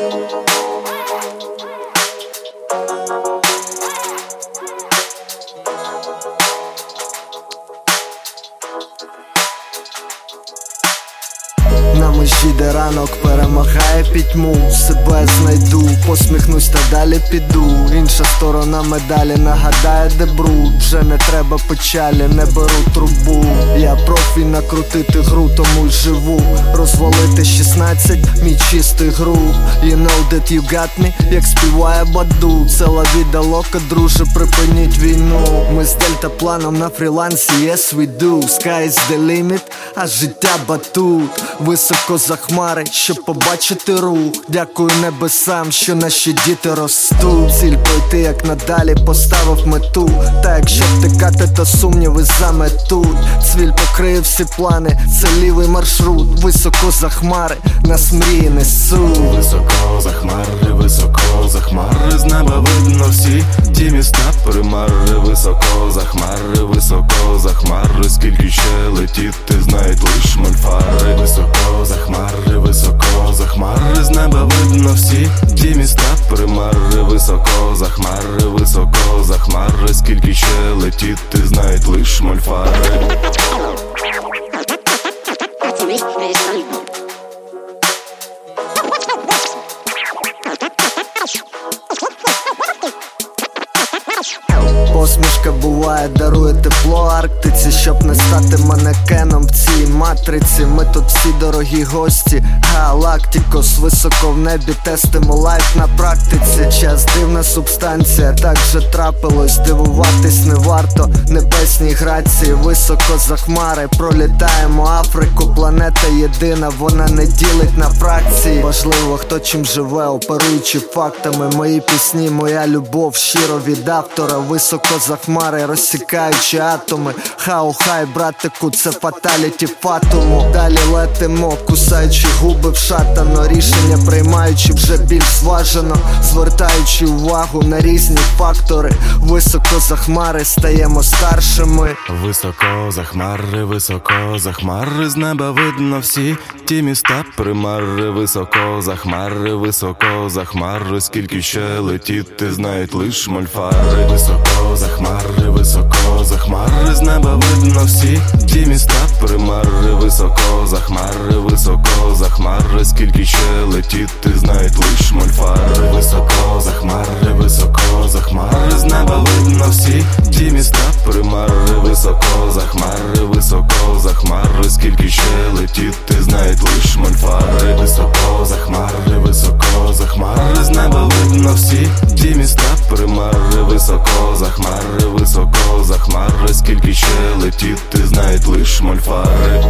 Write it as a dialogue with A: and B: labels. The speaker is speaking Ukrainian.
A: На межі, ранок перемагає пітьму, себе знайду, посміхнусь та далі піду. Інша сторона медалі нагадає, де бруд вже не треба печалі, не беру трубу Профі накрутити гру, тому й живу. Розвалити 16, мій чистий гру. You know that you got me, як співає баду. Це лавіда лока, друже, припиніть війну. Ми з дельтапланом на фрілансі, yes we do Sky is the limit, а життя батут Високо за хмари, щоб побачити рух Дякую небесам, що наші діти ростуть Ціль пройти, як надалі, поставив мету Та якщо втикати, то сумніви заметуть Цвіль покриє всі плани, це лівий маршрут Високо за хмари, нас мрії несуть.
B: Високо за хмари, високо за хмари, з неба видно всі ті міста. Примари, високо за хмари, високо за хмари, скільки ще летіти, знають лиш мольфари, високо за хмари, високо за хмари, з неба видно всі ті міста. Примари, високо за хмари, високо за хмари, скільки ще летіти, знають лиш me,
C: and it's on.
A: Посмішка буває, дарує тепло Арктиці, щоб не стати манекеном в цій матриці. Ми тут всі дорогі гості, galácticos, високо в небі тестимо life на практиці. Час дивна субстанція, так же трапилось, дивуватись не варто. Небесні грації, високо за хмари, пролітаємо Африку, планета єдина, вона не ділить на фракції. Важливо, хто чим живе, оперуючи фактами. Мої пісні, моя любов, щиро від автора, високо за хмари, розсікаючи атоми. Хау хай, братику, це фаталіті фатуму. Далі летимо, кусаючи губи вшатано, рішення приймаючи вже більш зважено, звертаючи увагу на різні фактори. Високо за хмари стаємо старшими.
B: Високо за хмари, високо за хмари, з неба видно всі ті міста примари, високо за хмари, високо за хмари, скільки ще летіти, знають лиш мольфари, високо Захмари високо, захмари з неба видно всі ті міста примари, високо, за хмари, високо, захмари скільки ще летіти, знають лиш мольфари, високо, захмари високо, захмари з неба видно всі ті міста. літати високо за хмари, скільки ще летіти, знають лиш мольфари.